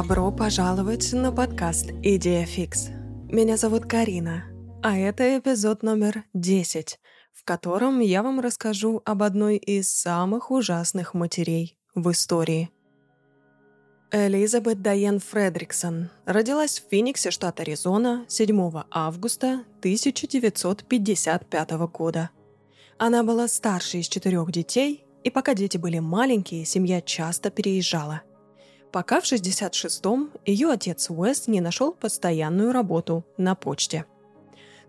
Добро пожаловать на подкаст «Идея фикс». Меня зовут Карина, а это эпизод номер 10, в котором я вам расскажу об одной из самых ужасных матерей в истории. Элизабет Дайен Фредриксон родилась в Фениксе, штат Аризона, 7 августа 1955 года. Она была старшей из четырех детей, и пока дети были маленькие, семья часто переезжала. Пока в 66-м ее отец Уэс не нашел постоянную работу на почте.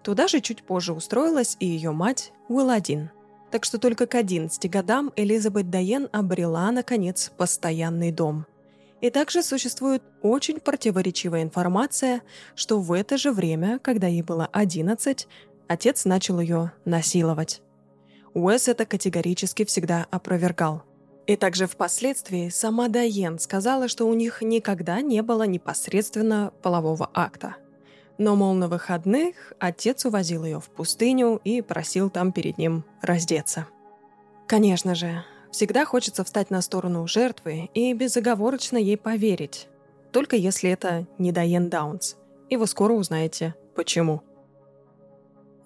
Туда же чуть позже устроилась и ее мать Уилладин. Так что только к 11 годам Элизабет Дайен обрела, наконец, постоянный дом. И также существует очень противоречивая информация, что в это же время, когда ей было 11, отец начал ее насиловать. Уэс это категорически всегда опровергал – и также впоследствии сама Дайен сказала, что у них никогда не было непосредственно полового акта. Но, мол, на выходных отец увозил ее в пустыню и просил там перед ним раздеться. Конечно же, всегда хочется встать на сторону жертвы и безоговорочно ей поверить. Только если это не Дайен Даунс. И вы скоро узнаете, почему.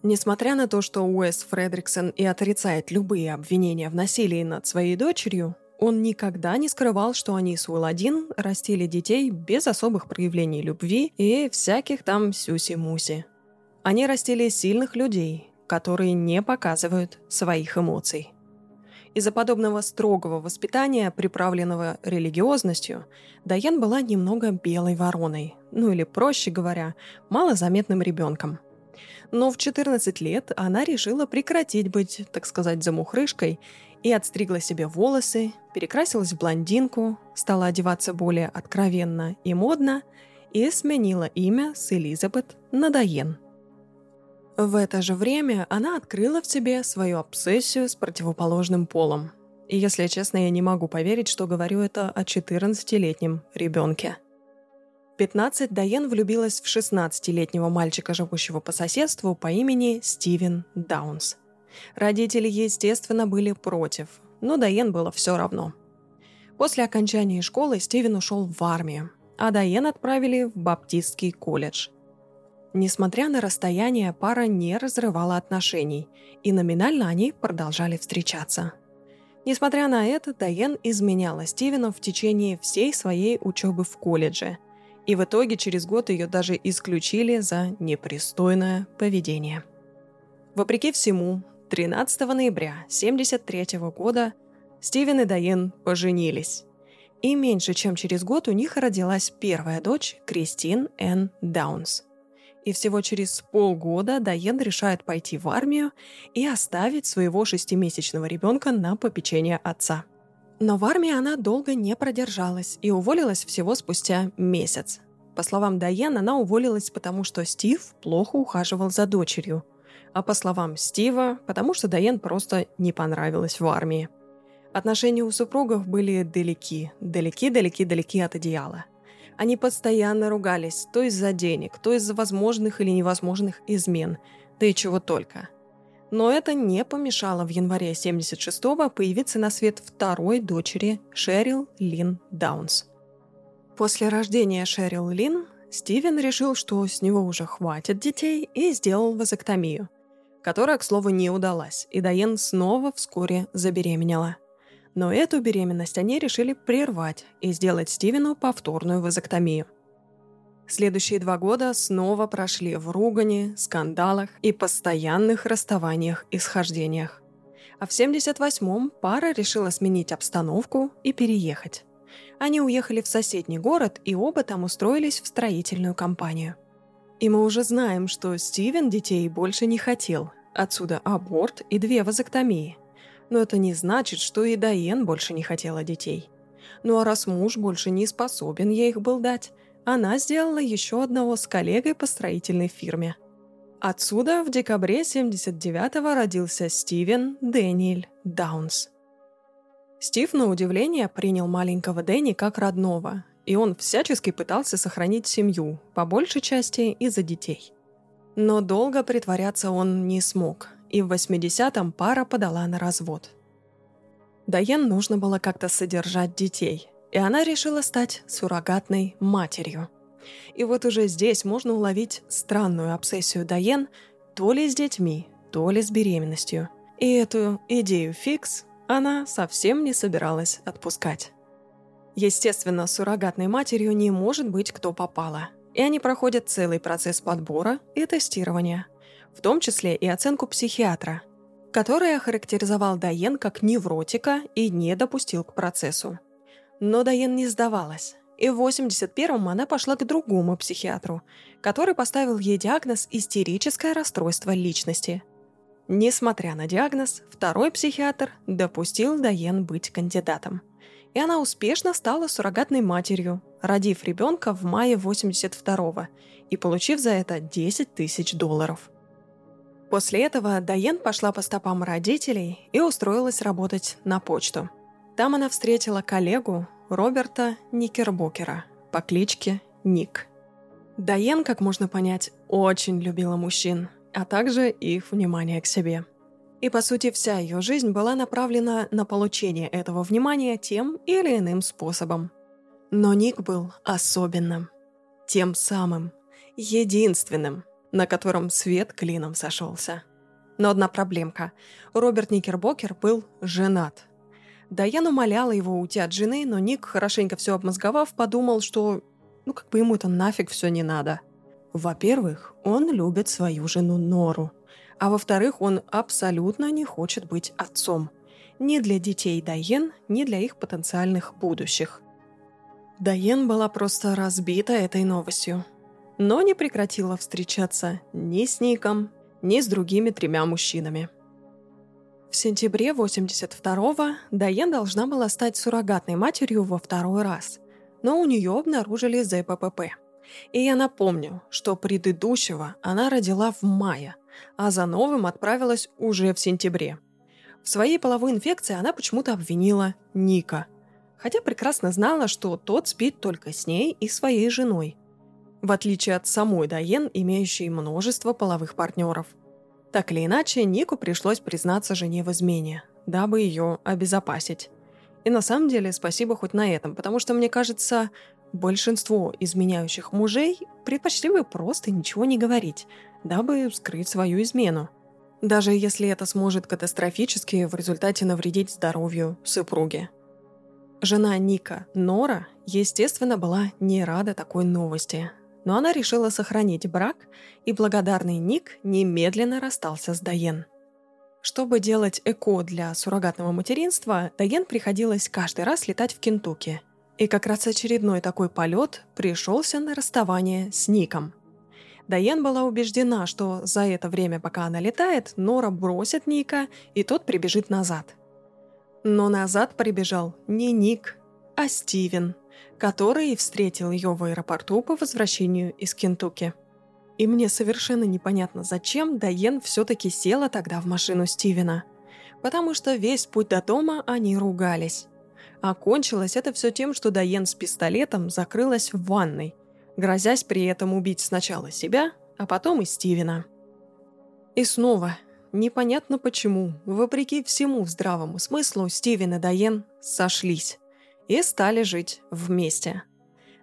Несмотря на то, что Уэс Фредриксон и отрицает любые обвинения в насилии над своей дочерью, он никогда не скрывал, что они с Уилладин растили детей без особых проявлений любви и всяких там сюси-муси. Они растили сильных людей, которые не показывают своих эмоций. Из-за подобного строгого воспитания, приправленного религиозностью, Дайан была немного белой вороной, ну или, проще говоря, малозаметным ребенком – но в 14 лет она решила прекратить быть, так сказать, замухрышкой и отстригла себе волосы, перекрасилась в блондинку, стала одеваться более откровенно и модно и сменила имя с Элизабет на Дайен. В это же время она открыла в себе свою обсессию с противоположным полом. И, если честно, я не могу поверить, что говорю это о 14-летнем ребенке. 15 Дайен влюбилась в 16-летнего мальчика, живущего по соседству по имени Стивен Даунс. Родители, естественно, были против, но Дайен было все равно. После окончания школы Стивен ушел в армию, а Дайен отправили в Баптистский колледж. Несмотря на расстояние, пара не разрывала отношений, и номинально они продолжали встречаться. Несмотря на это, Дайен изменяла Стивену в течение всей своей учебы в колледже – и в итоге через год ее даже исключили за непристойное поведение. Вопреки всему, 13 ноября 1973 года Стивен и Дайен поженились. И меньше чем через год у них родилась первая дочь Кристин Н. Даунс. И всего через полгода Дайен решает пойти в армию и оставить своего шестимесячного ребенка на попечение отца – но в армии она долго не продержалась и уволилась всего спустя месяц. По словам Дайен, она уволилась, потому что Стив плохо ухаживал за дочерью. А по словам Стива, потому что Дайен просто не понравилась в армии. Отношения у супругов были далеки, далеки-далеки-далеки от идеала. Они постоянно ругались то из-за денег, то из-за возможных или невозможных измен, да и чего только – но это не помешало в январе 76-го появиться на свет второй дочери Шерил Лин Даунс. После рождения Шерил Лин Стивен решил, что с него уже хватит детей и сделал вазоктомию, которая, к слову, не удалась, и Дайен снова вскоре забеременела. Но эту беременность они решили прервать и сделать Стивену повторную вазоктомию – Следующие два года снова прошли в ругане, скандалах и постоянных расставаниях и схождениях. А в 78-м пара решила сменить обстановку и переехать. Они уехали в соседний город и оба там устроились в строительную компанию. И мы уже знаем, что Стивен детей больше не хотел. Отсюда аборт и две вазоктомии. Но это не значит, что и Дайен больше не хотела детей. Ну а раз муж больше не способен ей их был дать, она сделала еще одного с коллегой по строительной фирме. Отсюда в декабре 79-го родился Стивен Дэниэль Даунс. Стив, на удивление, принял маленького Дэнни как родного, и он всячески пытался сохранить семью, по большей части из-за детей. Но долго притворяться он не смог, и в 80-м пара подала на развод. Дайен нужно было как-то содержать детей – и она решила стать суррогатной матерью. И вот уже здесь можно уловить странную обсессию Дайен то ли с детьми, то ли с беременностью. И эту идею фикс она совсем не собиралась отпускать. Естественно, суррогатной матерью не может быть кто попало, и они проходят целый процесс подбора и тестирования, в том числе и оценку психиатра, который охарактеризовал Дайен как невротика и не допустил к процессу. Но Дайен не сдавалась, и в 81-м она пошла к другому психиатру, который поставил ей диагноз «истерическое расстройство личности». Несмотря на диагноз, второй психиатр допустил Дайен быть кандидатом. И она успешно стала суррогатной матерью, родив ребенка в мае 82-го и получив за это 10 тысяч долларов. После этого Дайен пошла по стопам родителей и устроилась работать на почту. Там она встретила коллегу Роберта Никербокера по кличке Ник. Дайен, как можно понять, очень любила мужчин – а также их внимание к себе. И по сути вся ее жизнь была направлена на получение этого внимания тем или иным способом. Но Ник был особенным. Тем самым, единственным, на котором свет клином сошелся. Но одна проблемка. Роберт Никербокер был женат. Даян умоляла его уйти от жены, но Ник, хорошенько все обмозговав, подумал, что ну как бы ему это нафиг все не надо – во-первых, он любит свою жену Нору, а во-вторых, он абсолютно не хочет быть отцом. Ни для детей Дайен, ни для их потенциальных будущих. Дайен была просто разбита этой новостью, но не прекратила встречаться ни с Ником, ни с другими тремя мужчинами. В сентябре 82-го Дайен должна была стать суррогатной матерью во второй раз, но у нее обнаружили ЗППП – и я напомню, что предыдущего она родила в мае, а за новым отправилась уже в сентябре. В своей половой инфекции она почему-то обвинила Ника, хотя прекрасно знала, что тот спит только с ней и своей женой, в отличие от самой Дайен, имеющей множество половых партнеров. Так или иначе, Нику пришлось признаться жене в измене, дабы ее обезопасить. И на самом деле спасибо хоть на этом, потому что, мне кажется, Большинство изменяющих мужей предпочли бы просто ничего не говорить, дабы скрыть свою измену. Даже если это сможет катастрофически в результате навредить здоровью супруги. Жена Ника, Нора, естественно, была не рада такой новости, но она решила сохранить брак, и благодарный Ник немедленно расстался с Дайен. Чтобы делать ЭКО для суррогатного материнства, Дайен приходилось каждый раз летать в Кентукки – и как раз очередной такой полет пришелся на расставание с Ником. Дайен была убеждена, что за это время, пока она летает, Нора бросит Ника, и тот прибежит назад. Но назад прибежал не Ник, а Стивен, который встретил ее в аэропорту по возвращению из Кентукки. И мне совершенно непонятно, зачем Дайен все-таки села тогда в машину Стивена. Потому что весь путь до дома они ругались. А кончилось это все тем, что Дайен с пистолетом закрылась в ванной, грозясь при этом убить сначала себя, а потом и Стивена. И снова, непонятно почему, вопреки всему здравому смыслу, Стивен и Дайен сошлись и стали жить вместе.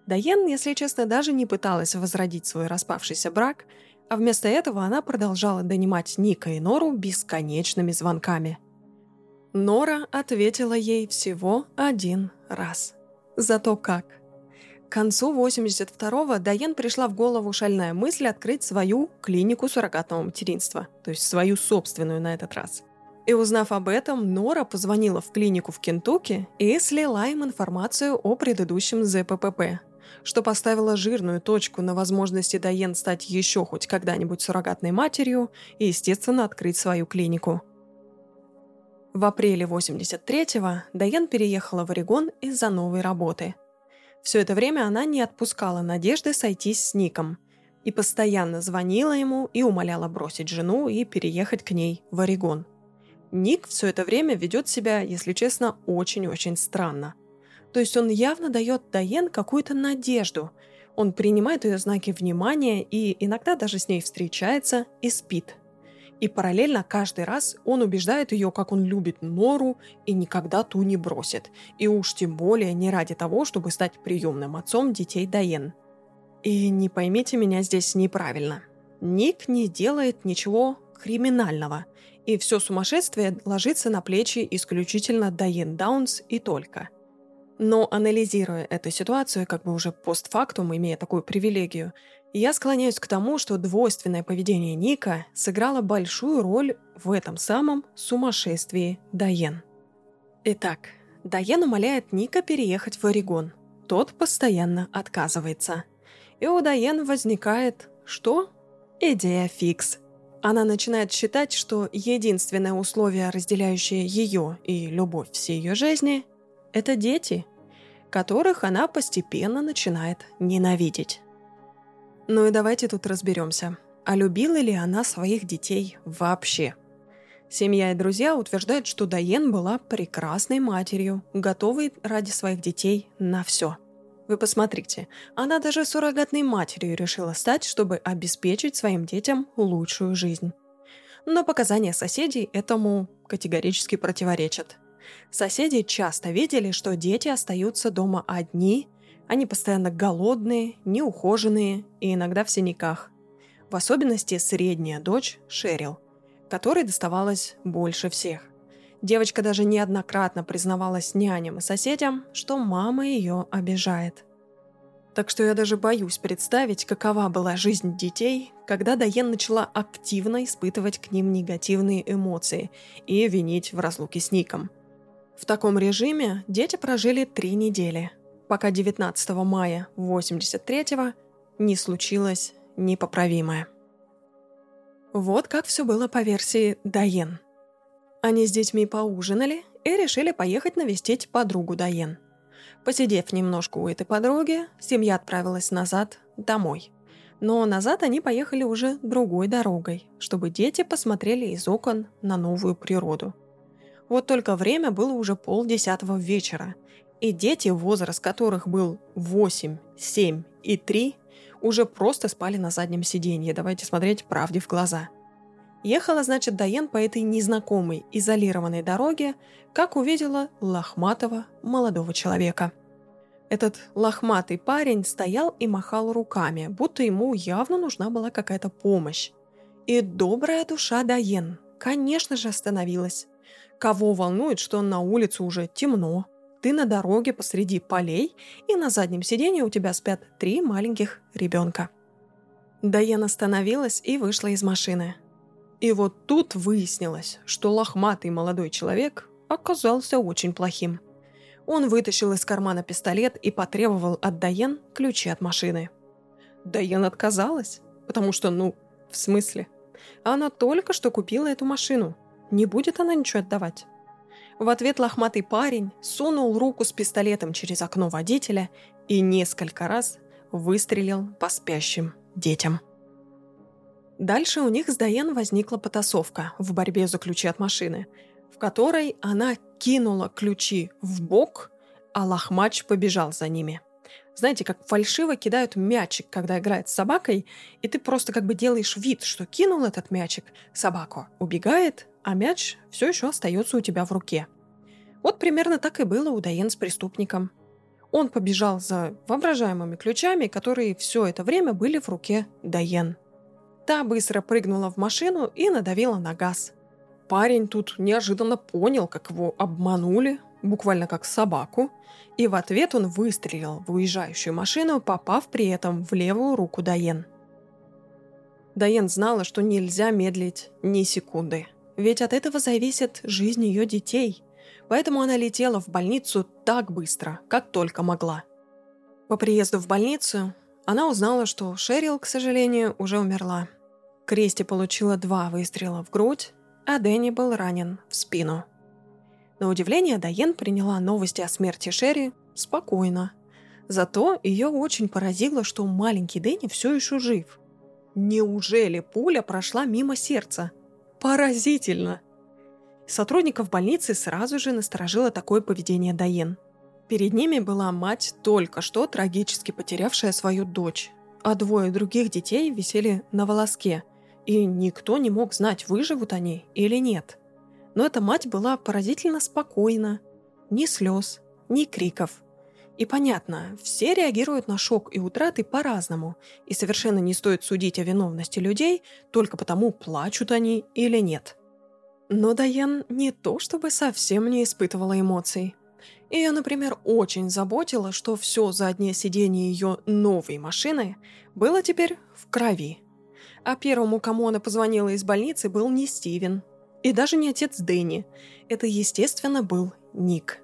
Дайен, если честно, даже не пыталась возродить свой распавшийся брак, а вместо этого она продолжала донимать Ника и Нору бесконечными звонками – Нора ответила ей всего один раз. Зато как. К концу 82-го Дайен пришла в голову шальная мысль открыть свою клинику суррогатного материнства, то есть свою собственную на этот раз. И узнав об этом, Нора позвонила в клинику в Кентукки и слила им информацию о предыдущем ЗППП, что поставило жирную точку на возможности Дайен стать еще хоть когда-нибудь суррогатной матерью и, естественно, открыть свою клинику – в апреле 83-го Дайан переехала в Орегон из-за новой работы. Все это время она не отпускала надежды сойтись с Ником и постоянно звонила ему и умоляла бросить жену и переехать к ней в Орегон. Ник все это время ведет себя, если честно, очень-очень странно. То есть он явно дает Дайен какую-то надежду. Он принимает ее знаки внимания и иногда даже с ней встречается и спит – И параллельно каждый раз он убеждает ее, как он любит Нору и никогда ту не бросит. И уж тем более не ради того, чтобы стать приемным отцом детей Дайен. И не поймите меня здесь неправильно. Ник не делает ничего криминального, и все сумасшествие ложится на плечи исключительно Дайен Даунс и только. Но анализируя эту ситуацию, как бы уже постфактум, имея такую привилегию, я склоняюсь к тому, что двойственное поведение Ника сыграло большую роль в этом самом сумасшествии Дайен. Итак, Дайен умоляет Ника переехать в Орегон. Тот постоянно отказывается. И у Дайен возникает что? Идея фикс. Она начинает считать, что единственное условие, разделяющее ее и любовь всей ее жизни, это дети, которых она постепенно начинает ненавидеть. Ну и давайте тут разберемся. А любила ли она своих детей вообще? Семья и друзья утверждают, что Дайен была прекрасной матерью, готовой ради своих детей на все. Вы посмотрите, она даже суррогатной матерью решила стать, чтобы обеспечить своим детям лучшую жизнь. Но показания соседей этому категорически противоречат. Соседи часто видели, что дети остаются дома одни – они постоянно голодные, неухоженные и иногда в синяках. В особенности средняя дочь Шерил, которой доставалось больше всех. Девочка даже неоднократно признавалась няням и соседям, что мама ее обижает. Так что я даже боюсь представить, какова была жизнь детей, когда Дайен начала активно испытывать к ним негативные эмоции и винить в разлуке с Ником. В таком режиме дети прожили три недели – пока 19 мая 83-го не случилось непоправимое. Вот как все было по версии Дайен. Они с детьми поужинали и решили поехать навестить подругу Дайен. Посидев немножко у этой подруги, семья отправилась назад домой. Но назад они поехали уже другой дорогой, чтобы дети посмотрели из окон на новую природу. Вот только время было уже полдесятого вечера, и дети, возраст которых был 8, 7 и 3, уже просто спали на заднем сиденье, давайте смотреть правде в глаза. Ехала, значит, Дайен по этой незнакомой, изолированной дороге, как увидела лохматого молодого человека. Этот лохматый парень стоял и махал руками, будто ему явно нужна была какая-то помощь. И добрая душа Дайен, конечно же, остановилась. Кого волнует, что на улице уже темно, ты на дороге посреди полей, и на заднем сиденье у тебя спят три маленьких ребенка. Дайен остановилась и вышла из машины. И вот тут выяснилось, что лохматый молодой человек оказался очень плохим. Он вытащил из кармана пистолет и потребовал от Дайен ключи от машины. Дайен отказалась, потому что, ну, в смысле? Она только что купила эту машину. Не будет она ничего отдавать. В ответ лохматый парень сунул руку с пистолетом через окно водителя и несколько раз выстрелил по спящим детям. Дальше у них с Дайен возникла потасовка в борьбе за ключи от машины, в которой она кинула ключи в бок, а лохмач побежал за ними. Знаете, как фальшиво кидают мячик, когда играет с собакой, и ты просто как бы делаешь вид, что кинул этот мячик, собаку убегает, а мяч все еще остается у тебя в руке. Вот примерно так и было у Дайен с преступником. Он побежал за воображаемыми ключами, которые все это время были в руке Дайен. Та быстро прыгнула в машину и надавила на газ. Парень тут неожиданно понял, как его обманули, буквально как собаку, и в ответ он выстрелил в уезжающую машину, попав при этом в левую руку Дайен. Дайен знала, что нельзя медлить ни секунды – ведь от этого зависит жизнь ее детей. Поэтому она летела в больницу так быстро, как только могла. По приезду в больницу она узнала, что Шерил, к сожалению, уже умерла. Кристи получила два выстрела в грудь, а Дэнни был ранен в спину. На удивление Дайен приняла новости о смерти Шерри спокойно. Зато ее очень поразило, что маленький Дэнни все еще жив. Неужели пуля прошла мимо сердца? Поразительно! Сотрудников больницы сразу же насторожило такое поведение Дайен. Перед ними была мать, только что трагически потерявшая свою дочь, а двое других детей висели на волоске, и никто не мог знать, выживут они или нет. Но эта мать была поразительно спокойна. Ни слез, ни криков. И понятно, все реагируют на шок и утраты по-разному, и совершенно не стоит судить о виновности людей только потому, плачут они или нет. Но Дайан не то чтобы совсем не испытывала эмоций. Ее, например, очень заботило, что все заднее сиденье ее новой машины было теперь в крови. А первому, кому она позвонила из больницы, был не Стивен. И даже не отец Дэнни. Это, естественно, был Ник.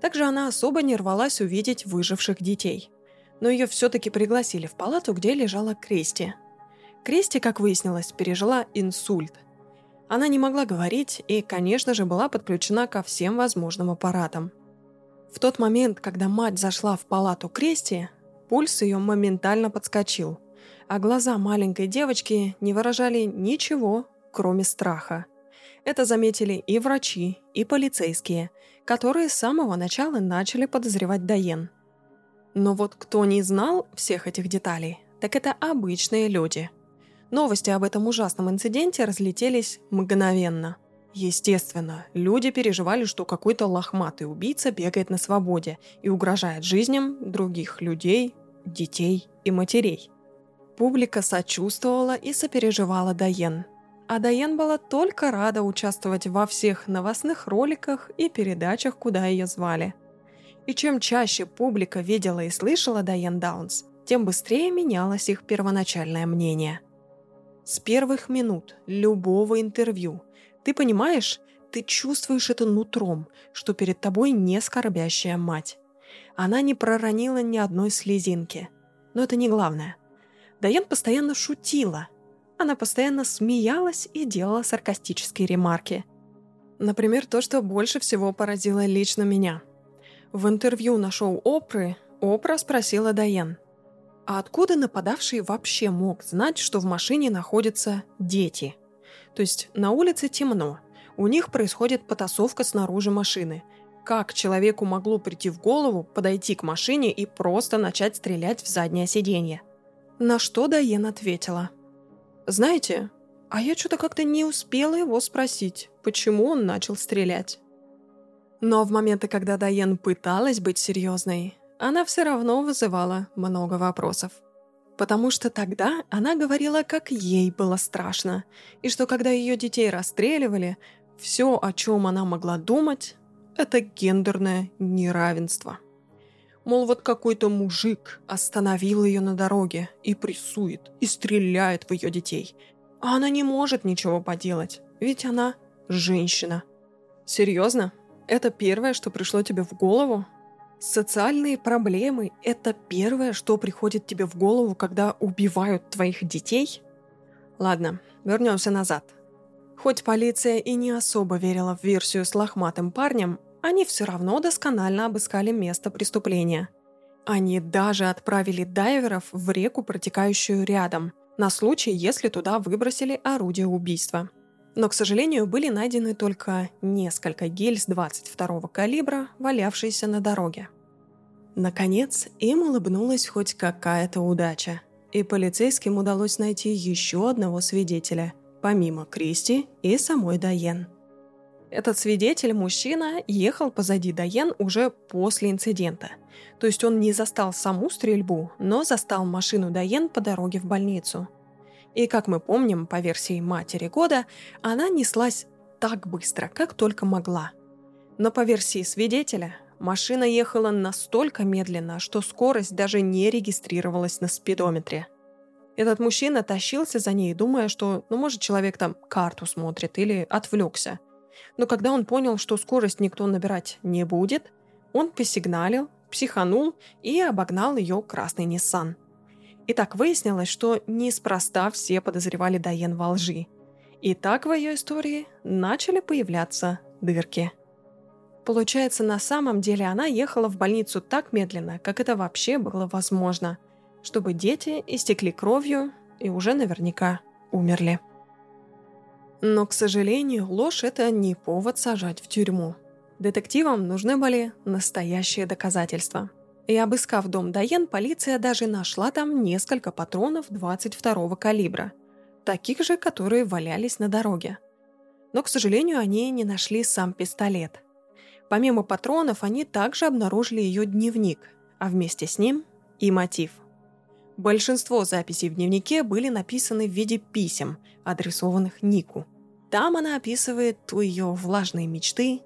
Также она особо не рвалась увидеть выживших детей. Но ее все-таки пригласили в палату, где лежала Крести. Крести, как выяснилось, пережила инсульт. Она не могла говорить и, конечно же, была подключена ко всем возможным аппаратам. В тот момент, когда мать зашла в палату Крести, пульс ее моментально подскочил, а глаза маленькой девочки не выражали ничего, кроме страха. Это заметили и врачи, и полицейские, которые с самого начала начали подозревать Дайен. Но вот кто не знал всех этих деталей, так это обычные люди. Новости об этом ужасном инциденте разлетелись мгновенно. Естественно, люди переживали, что какой-то лохматый убийца бегает на свободе и угрожает жизням других людей, детей и матерей. Публика сочувствовала и сопереживала Дайен. А Дайен была только рада участвовать во всех новостных роликах и передачах, куда ее звали. И чем чаще публика видела и слышала Дайен Даунс, тем быстрее менялось их первоначальное мнение. С первых минут любого интервью – ты понимаешь, ты чувствуешь это нутром, что перед тобой не скорбящая мать. Она не проронила ни одной слезинки. Но это не главное. Даян постоянно шутила. Она постоянно смеялась и делала саркастические ремарки. Например, то, что больше всего поразило лично меня. В интервью на шоу Опры Опра спросила Даян, а откуда нападавший вообще мог знать, что в машине находятся дети – то есть на улице темно. У них происходит потасовка снаружи машины. Как человеку могло прийти в голову подойти к машине и просто начать стрелять в заднее сиденье? На что Дайен ответила. «Знаете, а я что-то как-то не успела его спросить, почему он начал стрелять». Но в моменты, когда Дайен пыталась быть серьезной, она все равно вызывала много вопросов потому что тогда она говорила, как ей было страшно, и что когда ее детей расстреливали, все, о чем она могла думать, это гендерное неравенство. Мол, вот какой-то мужик остановил ее на дороге и прессует, и стреляет в ее детей. А она не может ничего поделать, ведь она женщина. Серьезно? Это первое, что пришло тебе в голову? Социальные проблемы – это первое, что приходит тебе в голову, когда убивают твоих детей? Ладно, вернемся назад. Хоть полиция и не особо верила в версию с лохматым парнем, они все равно досконально обыскали место преступления. Они даже отправили дайверов в реку, протекающую рядом, на случай, если туда выбросили орудие убийства – но, к сожалению, были найдены только несколько гильз 22-го калибра, валявшиеся на дороге. Наконец, им улыбнулась хоть какая-то удача, и полицейским удалось найти еще одного свидетеля, помимо Кристи и самой Дайен. Этот свидетель, мужчина, ехал позади Дайен уже после инцидента. То есть он не застал саму стрельбу, но застал машину Дайен по дороге в больницу – и, как мы помним, по версии матери года, она неслась так быстро, как только могла. Но по версии свидетеля, машина ехала настолько медленно, что скорость даже не регистрировалась на спидометре. Этот мужчина тащился за ней, думая, что, ну, может, человек там карту смотрит или отвлекся. Но когда он понял, что скорость никто набирать не будет, он посигналил, психанул и обогнал ее красный Ниссан. И так выяснилось, что неспроста все подозревали Дайен во лжи. И так в ее истории начали появляться дырки. Получается, на самом деле она ехала в больницу так медленно, как это вообще было возможно, чтобы дети истекли кровью и уже наверняка умерли. Но, к сожалению, ложь – это не повод сажать в тюрьму. Детективам нужны были настоящие доказательства – и обыскав дом Дайен, полиция даже нашла там несколько патронов 22-го калибра. таких же, которые валялись на дороге. Но, к сожалению, они не нашли сам пистолет. Помимо патронов, они также обнаружили ее дневник, а вместе с ним и мотив. Большинство записей в дневнике были написаны в виде писем, адресованных Нику. Там она описывает то ее влажные мечты,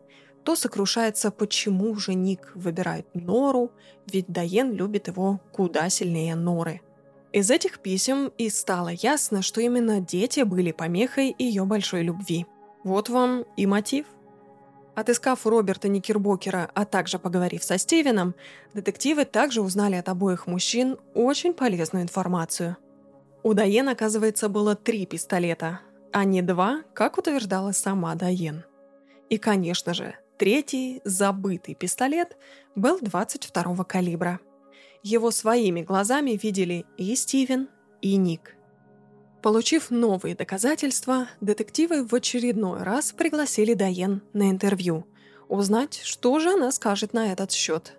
то сокрушается, почему же Ник выбирает Нору, ведь Дайен любит его куда сильнее Норы. Из этих писем и стало ясно, что именно дети были помехой ее большой любви. Вот вам и мотив. Отыскав Роберта Никербокера, а также поговорив со Стивеном, детективы также узнали от обоих мужчин очень полезную информацию. У Дайен, оказывается, было три пистолета, а не два, как утверждала сама Дайен. И, конечно же, Третий, забытый пистолет, был 22-го калибра. Его своими глазами видели и Стивен, и Ник. Получив новые доказательства, детективы в очередной раз пригласили Дайен на интервью, узнать, что же она скажет на этот счет.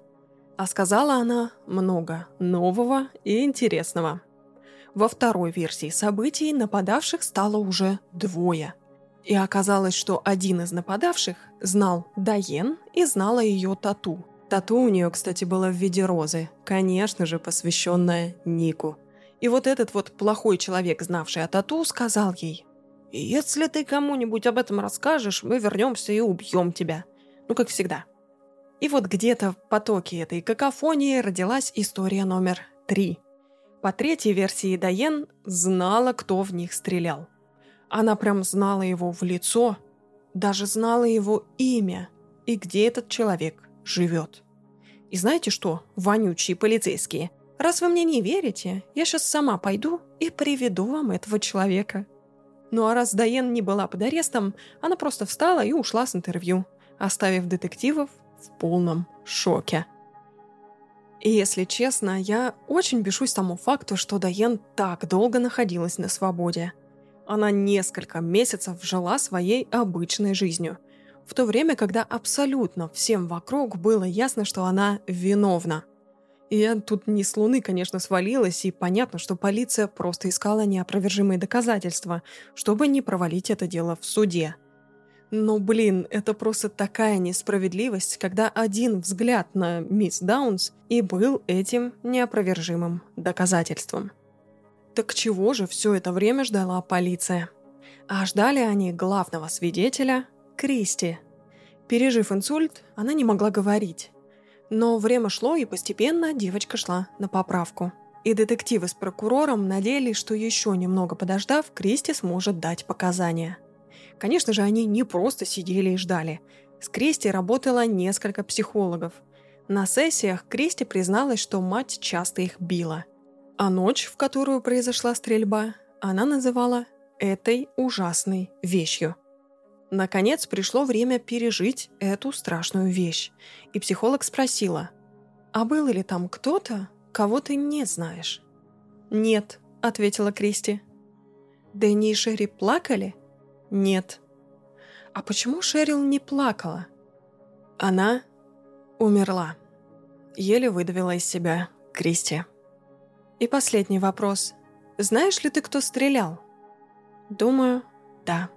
А сказала она много нового и интересного. Во второй версии событий нападавших стало уже двое – и оказалось, что один из нападавших знал Дайен и знала ее тату. Тату у нее, кстати, было в виде розы, конечно же, посвященная Нику. И вот этот вот плохой человек, знавший о тату, сказал ей, «Если ты кому-нибудь об этом расскажешь, мы вернемся и убьем тебя». Ну, как всегда. И вот где-то в потоке этой какофонии родилась история номер три. По третьей версии Дайен знала, кто в них стрелял. Она прям знала его в лицо, даже знала его имя и где этот человек живет. И знаете что, вонючие полицейские, раз вы мне не верите, я сейчас сама пойду и приведу вам этого человека. Ну а раз Дайен не была под арестом, она просто встала и ушла с интервью, оставив детективов в полном шоке. И если честно, я очень бешусь тому факту, что Дайен так долго находилась на свободе – она несколько месяцев жила своей обычной жизнью, в то время, когда абсолютно всем вокруг было ясно, что она виновна. И я тут не с луны, конечно, свалилась, и понятно, что полиция просто искала неопровержимые доказательства, чтобы не провалить это дело в суде. Но, блин, это просто такая несправедливость, когда один взгляд на мисс Даунс и был этим неопровержимым доказательством. Так чего же все это время ждала полиция? А ждали они главного свидетеля – Кристи. Пережив инсульт, она не могла говорить. Но время шло, и постепенно девочка шла на поправку. И детективы с прокурором надеялись, что еще немного подождав, Кристи сможет дать показания. Конечно же, они не просто сидели и ждали. С Кристи работало несколько психологов. На сессиях Кристи призналась, что мать часто их била – а ночь, в которую произошла стрельба, она называла этой ужасной вещью. Наконец пришло время пережить эту страшную вещь, и психолог спросила, «А был ли там кто-то, кого ты не знаешь?» «Нет», — ответила Кристи. «Дэнни и Шерри плакали?» «Нет». «А почему Шерил не плакала?» «Она умерла», — еле выдавила из себя Кристи. И последний вопрос. Знаешь ли ты, кто стрелял? Думаю, да.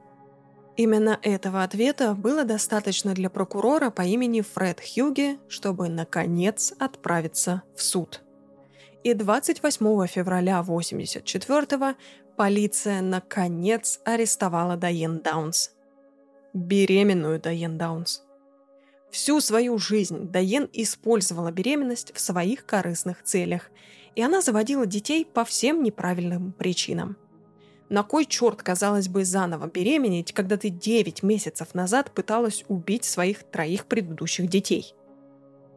Именно этого ответа было достаточно для прокурора по имени Фред Хьюги, чтобы, наконец, отправиться в суд. И 28 февраля 84 полиция, наконец, арестовала Дайен Даунс. Беременную Дайен Даунс. Всю свою жизнь Дайен использовала беременность в своих корыстных целях – и она заводила детей по всем неправильным причинам. На кой черт, казалось бы, заново беременеть, когда ты 9 месяцев назад пыталась убить своих троих предыдущих детей?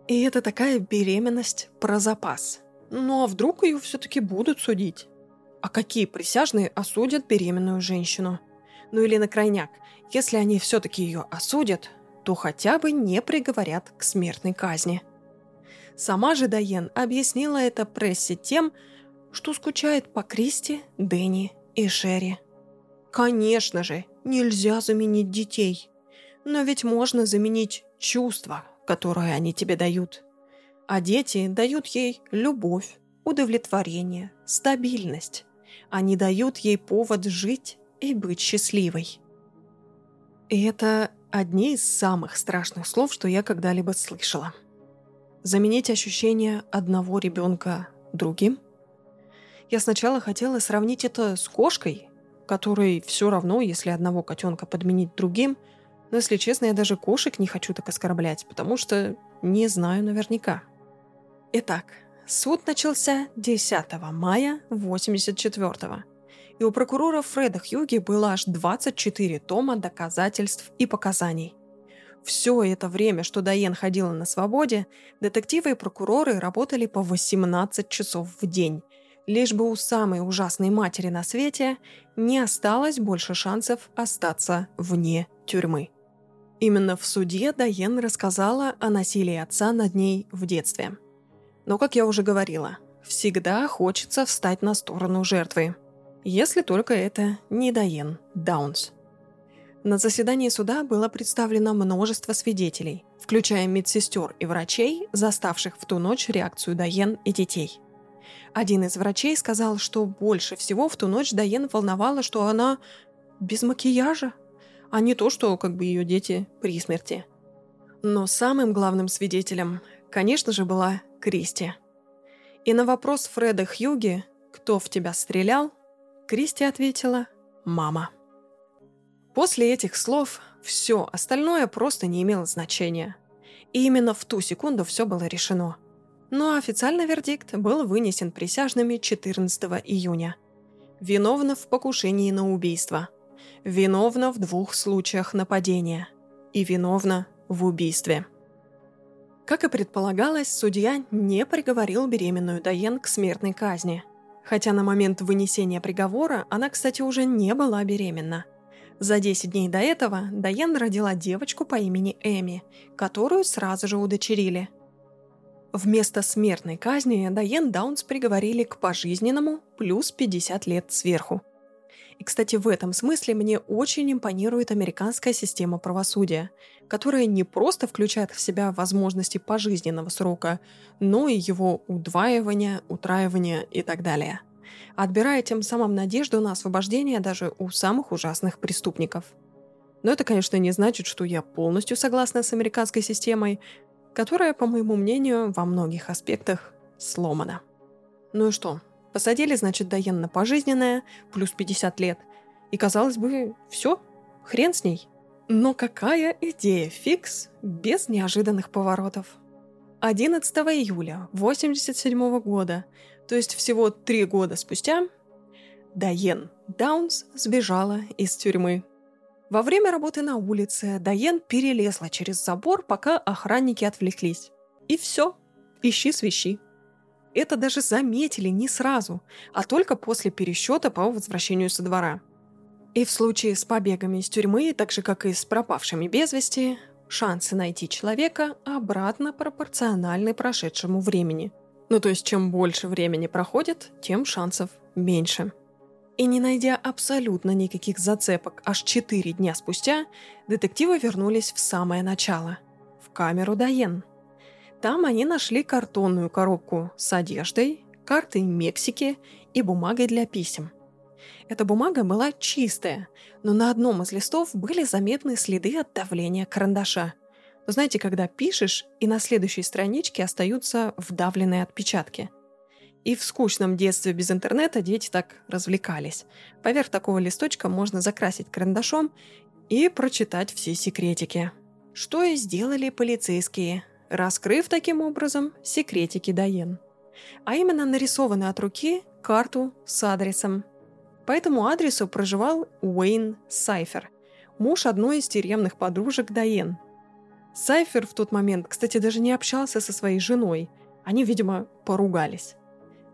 И это такая беременность про запас. Ну а вдруг ее все-таки будут судить? А какие присяжные осудят беременную женщину? Ну или на крайняк, если они все-таки ее осудят, то хотя бы не приговорят к смертной казни. Сама же Дайен объяснила это прессе тем, что скучает по Кристи, Дэнни и Шерри. Конечно же, нельзя заменить детей. Но ведь можно заменить чувства, которые они тебе дают. А дети дают ей любовь, удовлетворение, стабильность. Они дают ей повод жить и быть счастливой. И это одни из самых страшных слов, что я когда-либо слышала. Заменить ощущение одного ребенка другим? Я сначала хотела сравнить это с кошкой, которой все равно, если одного котенка подменить другим, но, если честно, я даже кошек не хочу так оскорблять, потому что не знаю наверняка. Итак, суд начался 10 мая 84 -го, и у прокурора Фреда Хьюги было аж 24 тома доказательств и показаний. Все это время, что Дайен ходила на свободе, детективы и прокуроры работали по 18 часов в день, лишь бы у самой ужасной матери на свете не осталось больше шансов остаться вне тюрьмы. Именно в суде Дайен рассказала о насилии отца над ней в детстве. Но, как я уже говорила, всегда хочется встать на сторону жертвы. Если только это не Дайен Даунс. На заседании суда было представлено множество свидетелей, включая медсестер и врачей, заставших в ту ночь реакцию Дайен и детей. Один из врачей сказал, что больше всего в ту ночь Дайен волновала, что она без макияжа, а не то, что как бы ее дети при смерти. Но самым главным свидетелем, конечно же, была Кристи. И на вопрос Фреда Хьюги «Кто в тебя стрелял?» Кристи ответила «Мама». После этих слов все остальное просто не имело значения. И именно в ту секунду все было решено. Но официальный вердикт был вынесен присяжными 14 июня. Виновна в покушении на убийство. Виновна в двух случаях нападения. И виновна в убийстве. Как и предполагалось, судья не приговорил беременную Дайен к смертной казни. Хотя на момент вынесения приговора она, кстати, уже не была беременна. За 10 дней до этого Дайен родила девочку по имени Эми, которую сразу же удочерили. Вместо смертной казни Дайен Даунс приговорили к пожизненному плюс 50 лет сверху – и, кстати, в этом смысле мне очень импонирует американская система правосудия, которая не просто включает в себя возможности пожизненного срока, но и его удваивания, утраивания и так далее, отбирая тем самым надежду на освобождение даже у самых ужасных преступников. Но это, конечно, не значит, что я полностью согласна с американской системой, которая, по моему мнению, во многих аспектах сломана. Ну и что, Посадили, значит, Дайен на пожизненное, плюс 50 лет. И, казалось бы, все, хрен с ней. Но какая идея фикс без неожиданных поворотов. 11 июля 87 года, то есть всего три года спустя, Дайен Даунс сбежала из тюрьмы. Во время работы на улице Дайен перелезла через забор, пока охранники отвлеклись. И все, ищи свищи. Это даже заметили не сразу, а только после пересчета по возвращению со двора. И в случае с побегами из тюрьмы, так же как и с пропавшими без вести, шансы найти человека обратно пропорциональны прошедшему времени. Ну то есть чем больше времени проходит, тем шансов меньше. И не найдя абсолютно никаких зацепок аж 4 дня спустя, детективы вернулись в самое начало – в камеру Дайен – там они нашли картонную коробку с одеждой, картой Мексики и бумагой для писем. Эта бумага была чистая, но на одном из листов были заметны следы от давления карандаша. Но знаете, когда пишешь, и на следующей страничке остаются вдавленные отпечатки. И в скучном детстве без интернета дети так развлекались. Поверх такого листочка можно закрасить карандашом и прочитать все секретики. Что и сделали полицейские, раскрыв таким образом секретики Дайен. А именно нарисованную от руки карту с адресом. По этому адресу проживал Уэйн Сайфер, муж одной из тюремных подружек Дайен. Сайфер в тот момент, кстати, даже не общался со своей женой. Они, видимо, поругались.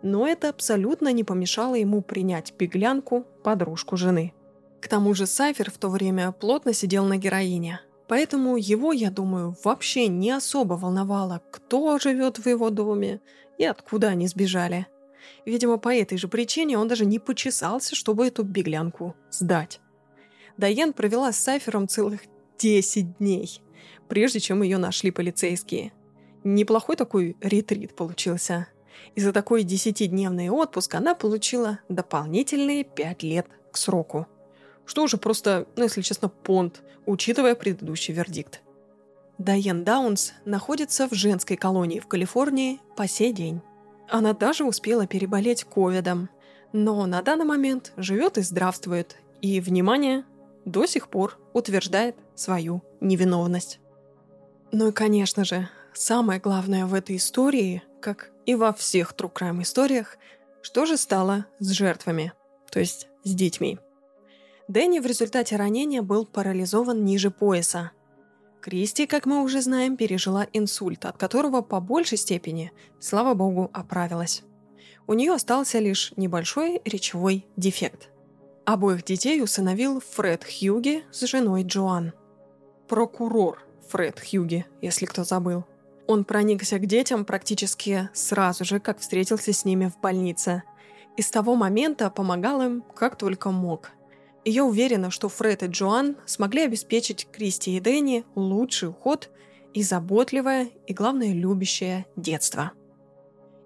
Но это абсолютно не помешало ему принять беглянку, подружку жены. К тому же Сайфер в то время плотно сидел на героине – Поэтому его, я думаю, вообще не особо волновало, кто живет в его доме и откуда они сбежали. Видимо, по этой же причине он даже не почесался, чтобы эту беглянку сдать. Дайен провела с Сайфером целых 10 дней, прежде чем ее нашли полицейские. Неплохой такой ретрит получился. И за такой десятидневный отпуск она получила дополнительные пять лет к сроку. Что уже просто, ну если честно, понт, учитывая предыдущий вердикт. Дайен Даунс находится в женской колонии в Калифорнии по сей день. Она даже успела переболеть ковидом, но на данный момент живет и здравствует, и, внимание, до сих пор утверждает свою невиновность. Ну и, конечно же, самое главное в этой истории, как и во всех True Crime историях, что же стало с жертвами, то есть с детьми. Дэнни в результате ранения был парализован ниже пояса. Кристи, как мы уже знаем, пережила инсульт, от которого по большей степени, слава богу, оправилась. У нее остался лишь небольшой речевой дефект. Обоих детей усыновил Фред Хьюги с женой Джоан. Прокурор Фред Хьюги, если кто забыл. Он проникся к детям практически сразу же, как встретился с ними в больнице. И с того момента помогал им как только мог. И я уверена, что Фред и Джоан смогли обеспечить Кристи и Дэнни лучший уход и заботливое, и, главное, любящее детство.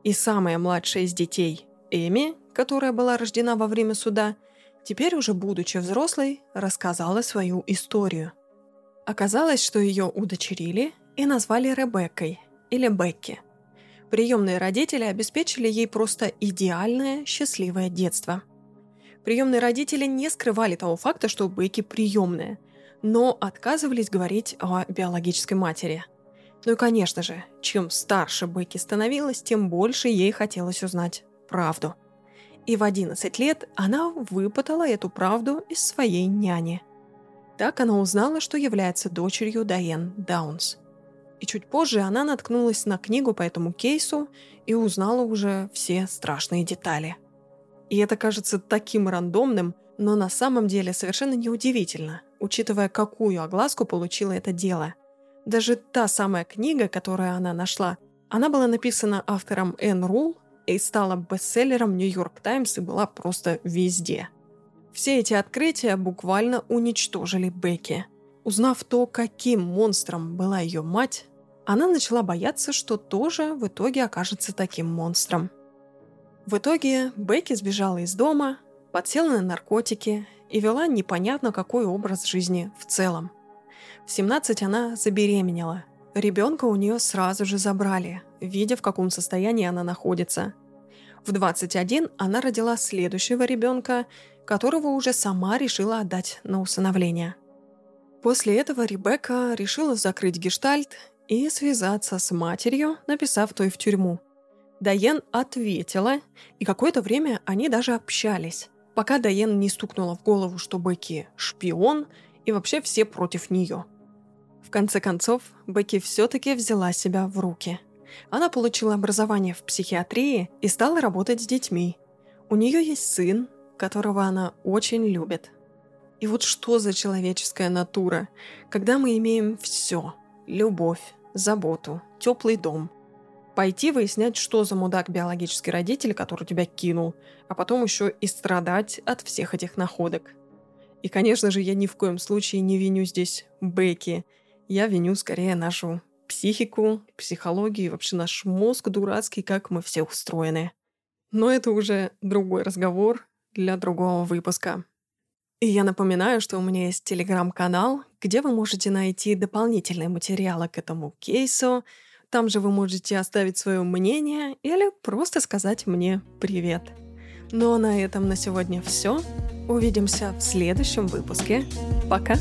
И самая младшая из детей, Эми, которая была рождена во время суда – теперь уже будучи взрослой, рассказала свою историю. Оказалось, что ее удочерили и назвали Ребеккой или Бекки. Приемные родители обеспечили ей просто идеальное счастливое детство. Приемные родители не скрывали того факта, что Бекки приемная, но отказывались говорить о биологической матери. Ну и, конечно же, чем старше Бекки становилась, тем больше ей хотелось узнать правду – и в 11 лет она выпытала эту правду из своей няни. Так она узнала, что является дочерью Дайен Даунс. И чуть позже она наткнулась на книгу по этому кейсу и узнала уже все страшные детали. И это кажется таким рандомным, но на самом деле совершенно неудивительно, учитывая, какую огласку получило это дело. Даже та самая книга, которую она нашла, она была написана автором Энн Рул, и стала бестселлером Нью-Йорк Таймс и была просто везде. Все эти открытия буквально уничтожили Бекки. Узнав то, каким монстром была ее мать, она начала бояться, что тоже в итоге окажется таким монстром. В итоге Бекки сбежала из дома, подсела на наркотики и вела непонятно какой образ жизни в целом. В 17 она забеременела – Ребенка у нее сразу же забрали, видя в каком состоянии она находится. В 21 она родила следующего ребенка, которого уже сама решила отдать на усыновление. После этого Ребекка решила закрыть гештальт и связаться с матерью, написав той в тюрьму. Дайен ответила, и какое-то время они даже общались, пока Дайен не стукнула в голову, что Бекки – шпион, и вообще все против нее – конце концов, Бекки все-таки взяла себя в руки. Она получила образование в психиатрии и стала работать с детьми. У нее есть сын, которого она очень любит. И вот что за человеческая натура, когда мы имеем все – любовь, заботу, теплый дом. Пойти выяснять, что за мудак биологический родитель, который тебя кинул, а потом еще и страдать от всех этих находок. И, конечно же, я ни в коем случае не виню здесь Бекки – я виню скорее нашу психику, психологию и вообще наш мозг дурацкий, как мы все устроены. Но это уже другой разговор для другого выпуска. И я напоминаю, что у меня есть телеграм-канал, где вы можете найти дополнительные материалы к этому кейсу. Там же вы можете оставить свое мнение или просто сказать мне привет. Ну а на этом на сегодня все. Увидимся в следующем выпуске. Пока!